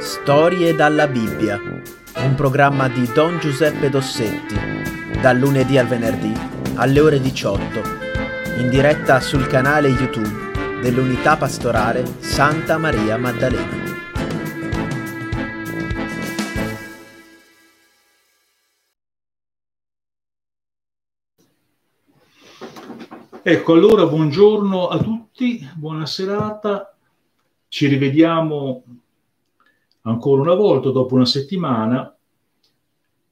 Storie dalla Bibbia, un programma di Don Giuseppe Dossetti, dal lunedì al venerdì alle ore 18, in diretta sul canale YouTube dell'Unità Pastorale Santa Maria Maddalena. Ecco, allora buongiorno a tutti, buona serata. Ci rivediamo ancora una volta dopo una settimana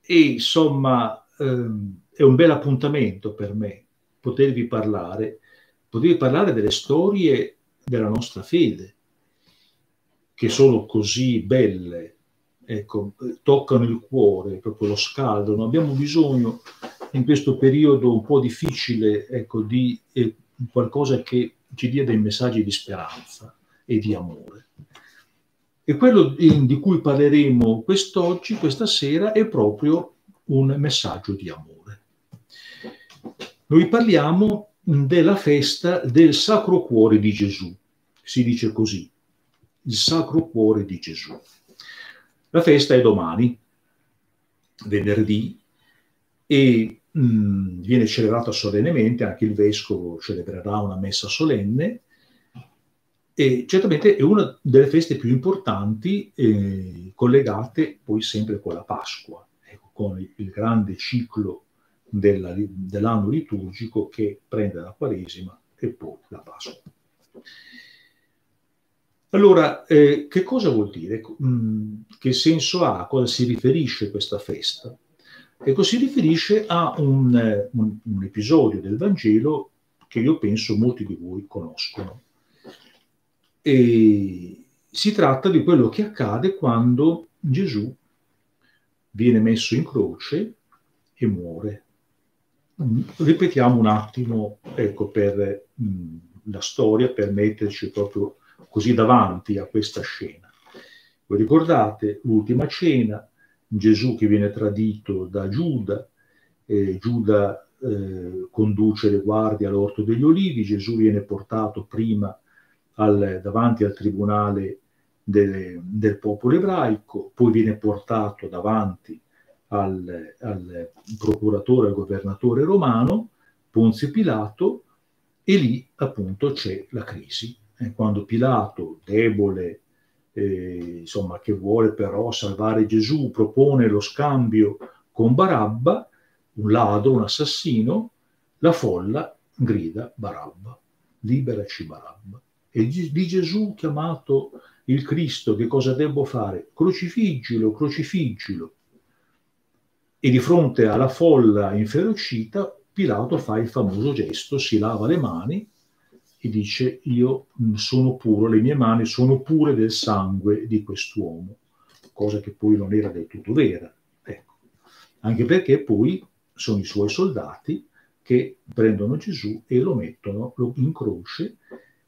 e insomma ehm, è un bel appuntamento per me potervi parlare, potervi parlare delle storie della nostra fede, che sono così belle, ecco, toccano il cuore, proprio lo scaldano. Abbiamo bisogno in questo periodo un po' difficile ecco, di eh, qualcosa che ci dia dei messaggi di speranza e di amore. E quello di cui parleremo quest'oggi, questa sera, è proprio un messaggio di amore. Noi parliamo della festa del Sacro Cuore di Gesù. Si dice così, il Sacro Cuore di Gesù. La festa è domani, venerdì, e mh, mm, viene celebrata solennemente, anche il vescovo celebrerà una messa solenne e certamente è una delle feste più importanti eh, collegate poi sempre con la Pasqua, ecco, con il, grande ciclo della, dell'anno liturgico che prende la Quaresima e poi la Pasqua. Allora, eh, che cosa vuol dire? Mm, che senso ha? A cosa si riferisce questa festa? Ecco, si riferisce a un, eh, un, un, episodio del Vangelo che io penso molti di voi conoscono. E si tratta di quello che accade quando Gesù viene messo in croce e muore. Ripetiamo un attimo, ecco, per mh, mm, la storia, per metterci proprio così davanti a questa scena. Vi ricordate l'ultima cena, Gesù che viene tradito da Giuda, eh, Giuda eh, conduce le guardie all'Orto degli Olivi, Gesù viene portato prima al, davanti al tribunale del, del, popolo ebraico, poi viene portato davanti al, al procuratore, al governatore romano, Ponzio Pilato, e lì appunto c'è la crisi. Eh, quando Pilato, debole, eh, insomma, che vuole però salvare Gesù, propone lo scambio con Barabba, un ladro, un assassino, la folla grida Barabba, liberaci Barabba. E di Gesù chiamato il Cristo, che cosa devo fare? Crocifiggilo, crocifiggilo. E di fronte alla folla inferocita, Pilato fa il famoso gesto, si lava le mani e dice io sono puro, le mie mani sono pure del sangue di quest'uomo, cosa che poi non era del tutto vera. Ecco. Anche perché poi sono i suoi soldati che prendono Gesù e lo mettono in croce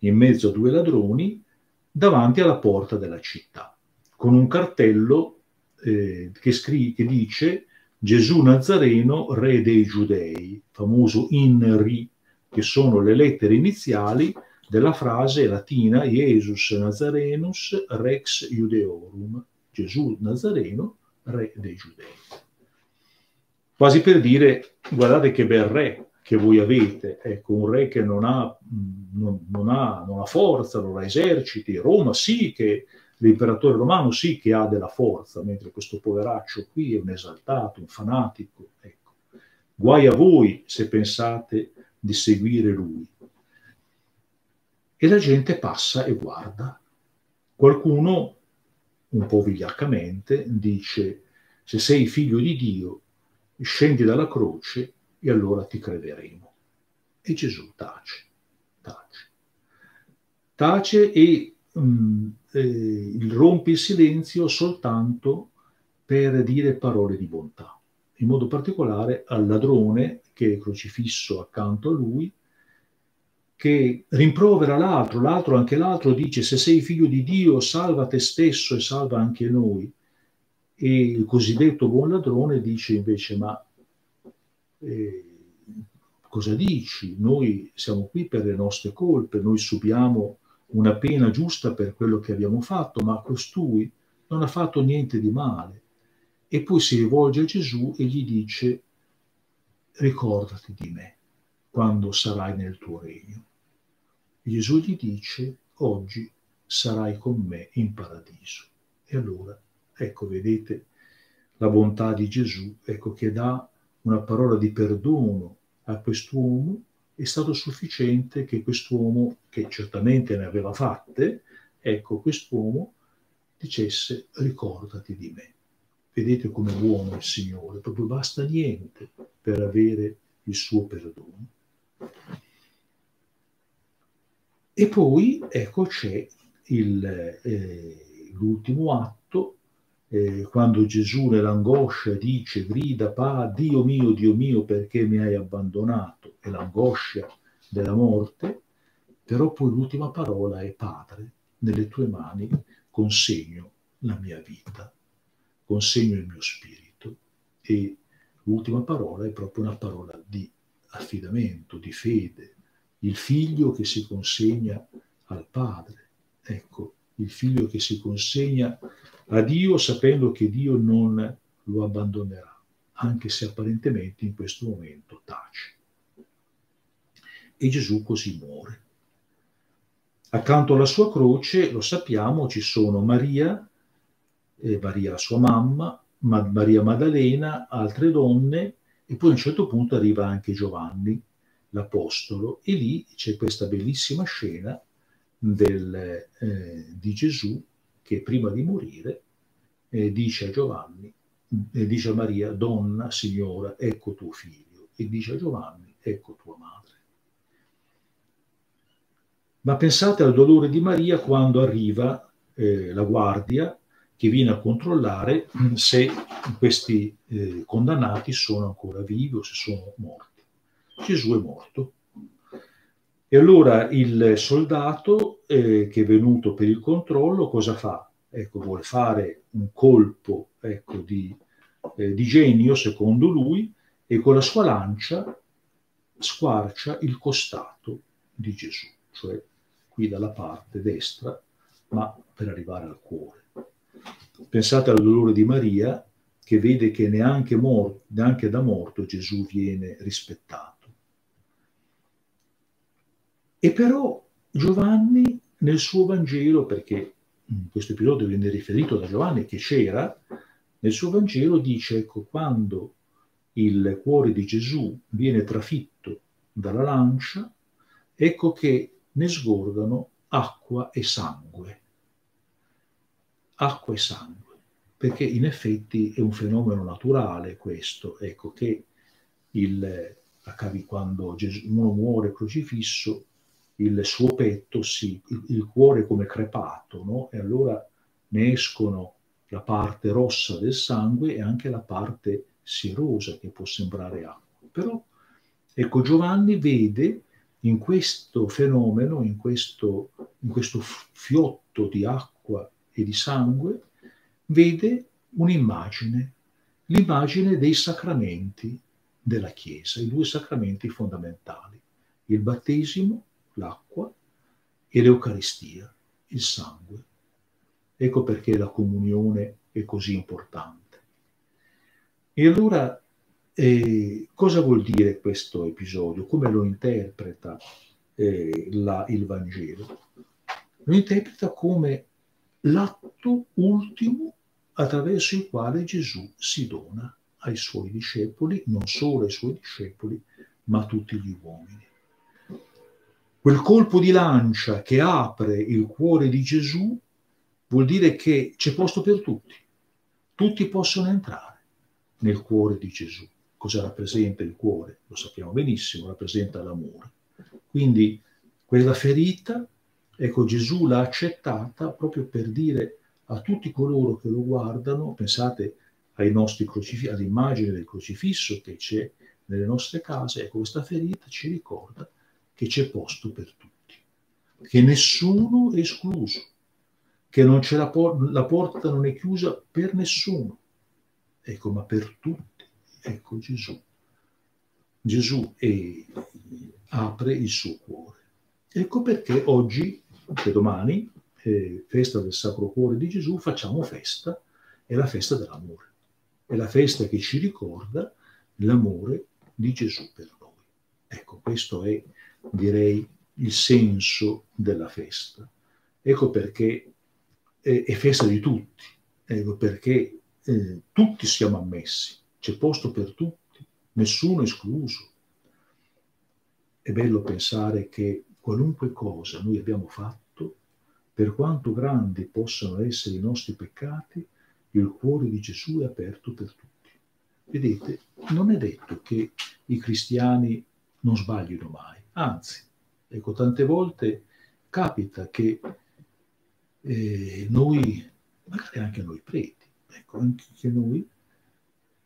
in mezzo a due ladroni davanti alla porta della città, con un cartello eh, che, scri- che dice Gesù Nazareno, re dei giudei, famoso INRI che sono le lettere iniziali della frase latina Jesus Nazarenus Rex Judeorum, Gesù Nazareno, re dei Giudei. Quasi per dire, guardate che bel re che voi avete, ecco, un re che non ha, non, non ha, non ha forza, non ha eserciti, Roma sì che l'imperatore romano sì che ha della forza, mentre questo poveraccio qui è un esaltato, un fanatico. Ecco. Guai a voi se pensate di seguire lui. E la gente passa e guarda. Qualcuno, un po' vigliaccamente, dice, se sei figlio di Dio, scendi dalla croce e allora ti crederemo. E Gesù tace, tace. Tace e um, eh, rompe il silenzio soltanto per dire parole di bontà, in modo particolare al ladrone che è crocifisso accanto a lui, che rimprovera l'altro, l'altro anche l'altro dice se sei figlio di Dio salva te stesso e salva anche noi. E il cosiddetto buon ladrone dice invece ma eh, cosa dici? Noi siamo qui per le nostre colpe, noi subiamo una pena giusta per quello che abbiamo fatto, ma costui non ha fatto niente di male. E poi si rivolge a Gesù e gli dice, ricordati di me quando sarai nel tuo regno. Gesù gli dice, oggi sarai con me in paradiso. E allora, ecco, vedete la bontà di Gesù, ecco che dà una parola di perdono a quest'uomo, è stato sufficiente che quest'uomo, che certamente ne aveva fatte, ecco, quest'uomo dicesse ricordati di me. Vedete come buono il Signore, proprio basta niente per avere il suo perdono. E poi, ecco, c'è il, eh, l'ultimo atto, eh, quando Gesù nell'angoscia dice, grida, pa, Dio mio, Dio mio, perché mi hai abbandonato, e l'angoscia della morte, però poi l'ultima parola è Padre, nelle tue mani consegno la mia vita, consegno il mio spirito. E l'ultima parola è proprio una parola di affidamento, di fede, il figlio che si consegna al padre. Ecco, il figlio che si consegna a Dio sapendo che Dio non lo abbandonerà, anche se apparentemente in questo momento tace. E Gesù così muore. Accanto alla sua croce, lo sappiamo, ci sono Maria, eh, Maria la sua mamma, Ma- Maria Maddalena, altre donne, e poi a un certo punto arriva anche Giovanni, l'Apostolo, e lì c'è questa bellissima scena del, eh, di Gesù che prima di morire eh, dice a Giovanni, eh, dice a Maria, donna, signora, ecco tuo figlio, e dice a Giovanni, ecco tua madre. Ma pensate al dolore di Maria quando arriva eh, la guardia che viene a controllare se questi eh, condannati sono ancora vivi o se sono morti. Gesù è morto. E allora il soldato eh, che è venuto per il controllo cosa fa? Ecco, vuole fare un colpo ecco, di, eh, di genio, secondo lui, e con la sua lancia squarcia il costato di Gesù, cioè qui dalla parte destra, ma per arrivare al cuore. Pensate al dolore di Maria che vede che neanche, morto, neanche da morto Gesù viene rispettato. E però Giovanni nel suo Vangelo, perché questo episodio viene riferito da Giovanni che c'era, nel suo Vangelo dice, ecco, quando il cuore di Gesù viene trafitto dalla lancia, ecco che ne sgorgano acqua e sangue. Acqua e sangue, perché in effetti è un fenomeno naturale questo, ecco che il, quando Gesù, uno muore crocifisso, il suo petto, si, il, il cuore come crepato, no? e allora ne escono la parte rossa del sangue e anche la parte sierosa che può sembrare acqua. Però ecco Giovanni vede in questo fenomeno, in questo, in questo fiotto di acqua e di sangue, vede un'immagine, l'immagine dei sacramenti della Chiesa, i due sacramenti fondamentali, il battesimo l'acqua e l'Eucaristia, il sangue. Ecco perché la comunione è così importante. E allora eh, cosa vuol dire questo episodio? Come lo interpreta eh, la, il Vangelo? Lo interpreta come l'atto ultimo attraverso il quale Gesù si dona ai suoi discepoli, non solo ai suoi discepoli, ma a tutti gli uomini. Quel colpo di lancia che apre il cuore di Gesù vuol dire che c'è posto per tutti. Tutti possono entrare nel cuore di Gesù. Cosa rappresenta il cuore? Lo sappiamo benissimo, rappresenta l'amore. Quindi quella ferita, ecco Gesù l'ha accettata proprio per dire a tutti coloro che lo guardano, pensate crocifissi, all'immagine del crocifisso che c'è nelle nostre case, ecco questa ferita ci ricorda che c'è posto per tutti, che nessuno è escluso, che non c'è la, por- la porta non è chiusa per nessuno, ecco, ma per tutti, ecco Gesù. Gesù è, apre il suo cuore. Ecco perché oggi, e domani, eh, festa del Sacro Cuore di Gesù, facciamo festa, è la festa dell'amore, è la festa che ci ricorda l'amore di Gesù per noi. Ecco, questo è, direi, il senso della festa. Ecco perché è, è festa di tutti, ecco perché eh, tutti siamo ammessi, c'è posto per tutti, nessuno escluso. È bello pensare che qualunque cosa noi abbiamo fatto, per quanto grandi possano essere i nostri peccati, il cuore di Gesù è aperto per tutti. Vedete, non è detto che i cristiani non sbaglino mai, anzi, ecco, tante volte capita che eh, noi, magari anche noi preti, ecco, anche noi,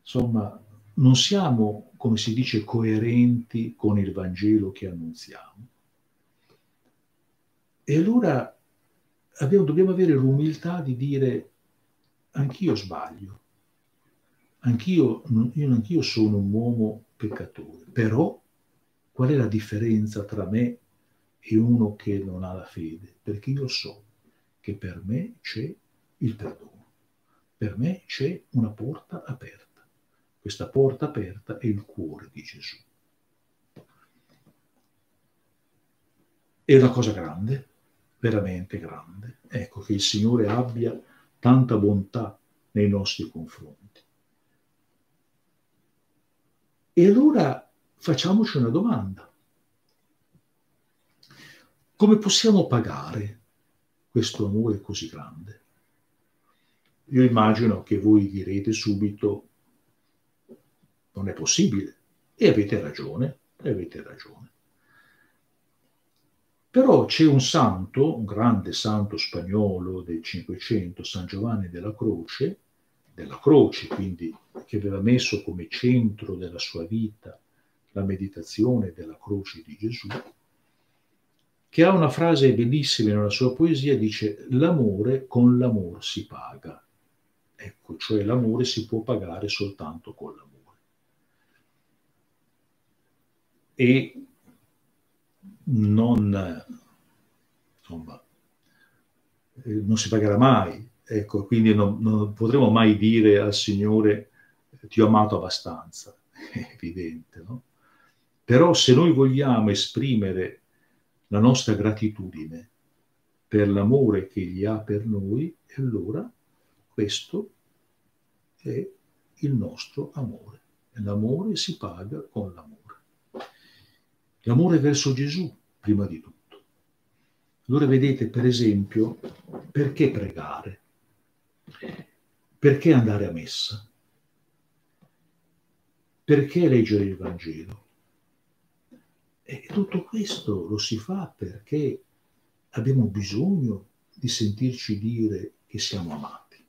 insomma, non siamo, come si dice, coerenti con il Vangelo che annunziamo. E allora abbiamo, dobbiamo avere l'umiltà di dire anch'io sbaglio, anch'io, io, anch'io sono un uomo peccatore, però qual è la differenza tra me e uno che non ha la fede? Perché io so che per me c'è il perdono, per me c'è una porta aperta. Questa porta aperta è il cuore di Gesù. È una cosa grande, veramente grande. Ecco che il Signore abbia tanta bontà nei nostri confronti. E allora facciamoci una domanda. Come possiamo pagare questo amore così grande? Io immagino che voi direte subito, non è possibile, e avete ragione, e avete ragione. Però c'è un santo, un grande santo spagnolo del Cinquecento, San Giovanni della Croce, della croce, quindi che aveva messo come centro della sua vita la meditazione della croce di Gesù, che ha una frase bellissima nella sua poesia, dice l'amore con l'amore si paga. Ecco, cioè l'amore si può pagare soltanto con l'amore. E non, insomma, eh, non si pagherà mai Ecco, quindi non, non potremo mai dire al Signore ti ho amato abbastanza, è evidente, no? Però se noi vogliamo esprimere la nostra gratitudine per l'amore che Egli ha per noi, allora questo è il nostro amore. L'amore si paga con l'amore. L'amore verso Gesù, prima di tutto. Allora vedete, per esempio, perché pregare? Perché andare a messa? Perché leggere il Vangelo? E tutto questo lo si fa perché abbiamo bisogno di sentirci dire che siamo amati.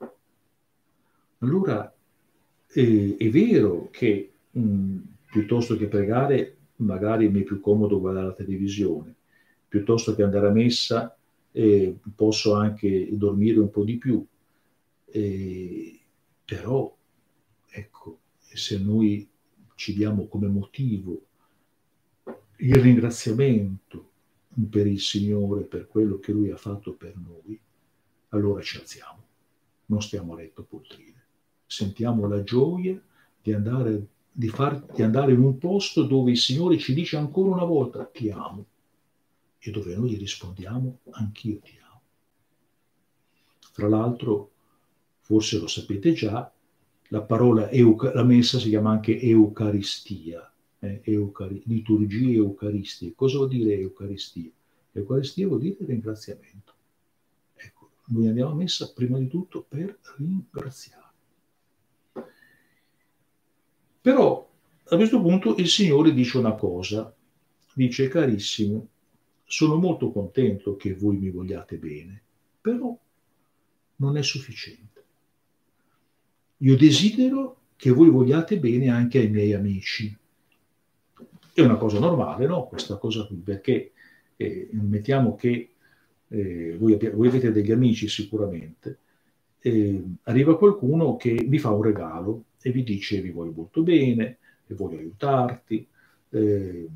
Allora eh, è vero che mh, piuttosto che pregare magari mi è più comodo guardare la televisione, piuttosto che andare a messa eh, posso anche dormire un po' di più, eh, però, ecco, se noi ci diamo come motivo il ringraziamento per il Signore, per quello che Lui ha fatto per noi, allora ci alziamo, non stiamo a letto poltrire. Sentiamo la gioia di andare, di, far, di andare in un posto dove il Signore ci dice ancora una volta ti amo e dove noi gli rispondiamo anch'io ti amo. Tra l'altro forse lo sapete già, la parola la messa si chiama anche Eucaristia, eh, eucari- liturgie eucaristiche. Cosa vuol dire Eucaristia? Eucaristia vuol dire ringraziamento. Ecco, noi andiamo a messa prima di tutto per ringraziare. Però a questo punto il Signore dice una cosa, dice carissimo, sono molto contento che voi mi vogliate bene, però non è sufficiente. Io desidero che voi vogliate bene anche ai miei amici. È una cosa normale, no? Questa cosa qui, perché eh, mettiamo che eh, voi, voi, avete degli amici sicuramente, eh, arriva qualcuno che vi fa un regalo e vi dice vi voglio molto bene, voglio aiutarti, eh,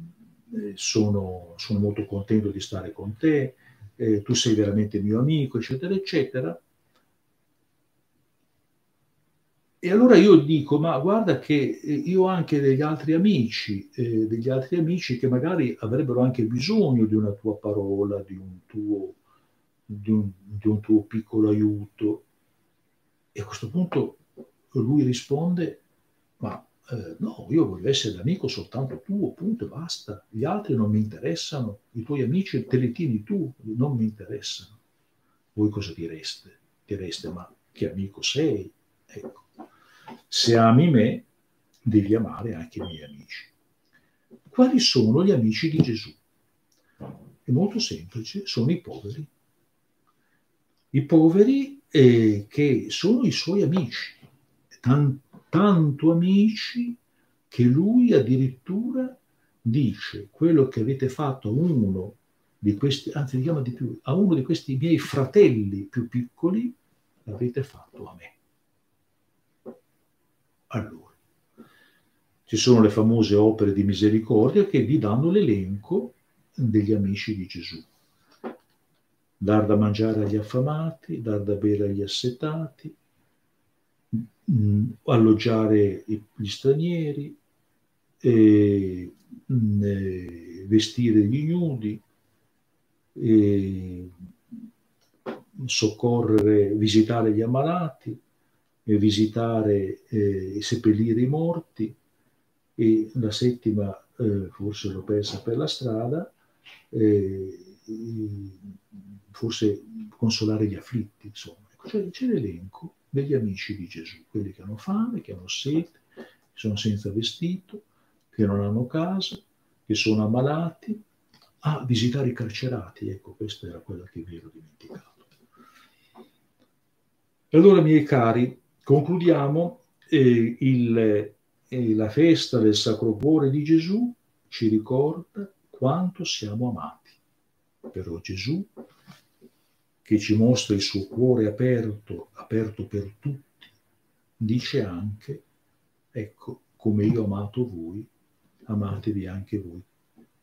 sono, sono, molto contento di stare con te, eh, tu sei veramente mio amico, eccetera, eccetera. E allora io dico, ma guarda che eh, io ho anche degli altri amici, eh, degli altri amici che magari avrebbero anche bisogno di una tua parola, di un tuo, di un, di un tuo piccolo aiuto. E a questo punto lui risponde, ma eh, no, io voglio essere l'amico soltanto tuo, punto e basta. Gli altri non mi interessano, i tuoi amici te li tieni tu, non mi interessano. Voi cosa direste? Direste, ma che amico sei? Ecco, se ami me, devi amare anche i miei amici. Quali sono gli amici di Gesù? È molto semplice, sono i poveri. I poveri eh, che sono i suoi amici. Tant- tanto amici che lui addirittura dice quello che avete fatto a uno di questi, anzi di più, a uno di questi miei fratelli più piccoli, l'avete fatto a me. Allora, ci sono le famose opere di misericordia che vi danno l'elenco degli amici di Gesù. Dar da mangiare agli affamati, dar da bere agli assetati, mh, alloggiare gli stranieri, e, mh, eh, vestire gli ignudi, e, soccorrere, visitare gli ammalati, visitare e seppellire i morti e la settima eh, forse l'ho persa per la strada, eh, forse consolare gli afflitti, insomma. C'è, c'è l'elenco degli amici di Gesù, quelli che hanno fame, che hanno sete, che sono senza vestito, che non hanno casa, che sono ammalati, a visitare i carcerati. Ecco, questa era quella che vi ero dimenticato. E allora, miei cari, concludiamo eh, il, eh, la festa del Sacro Cuore di Gesù ci ricorda quanto siamo amati. Però Gesù che ci mostra il suo cuore aperto, aperto per tutti, dice anche, ecco, come io ho amato voi, amatevi anche voi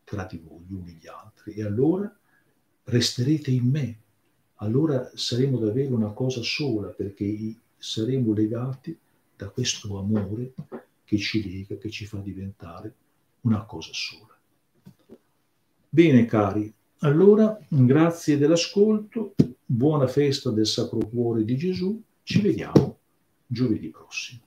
tra di voi, gli uni gli altri. E allora resterete in me, allora saremo davvero una cosa sola, perché saremo legati da questo amore che ci lega, che ci fa diventare una cosa sola. Bene cari, allora grazie dell'ascolto buona festa del Sacro Cuore di Gesù, ci vediamo giovedì prossimo.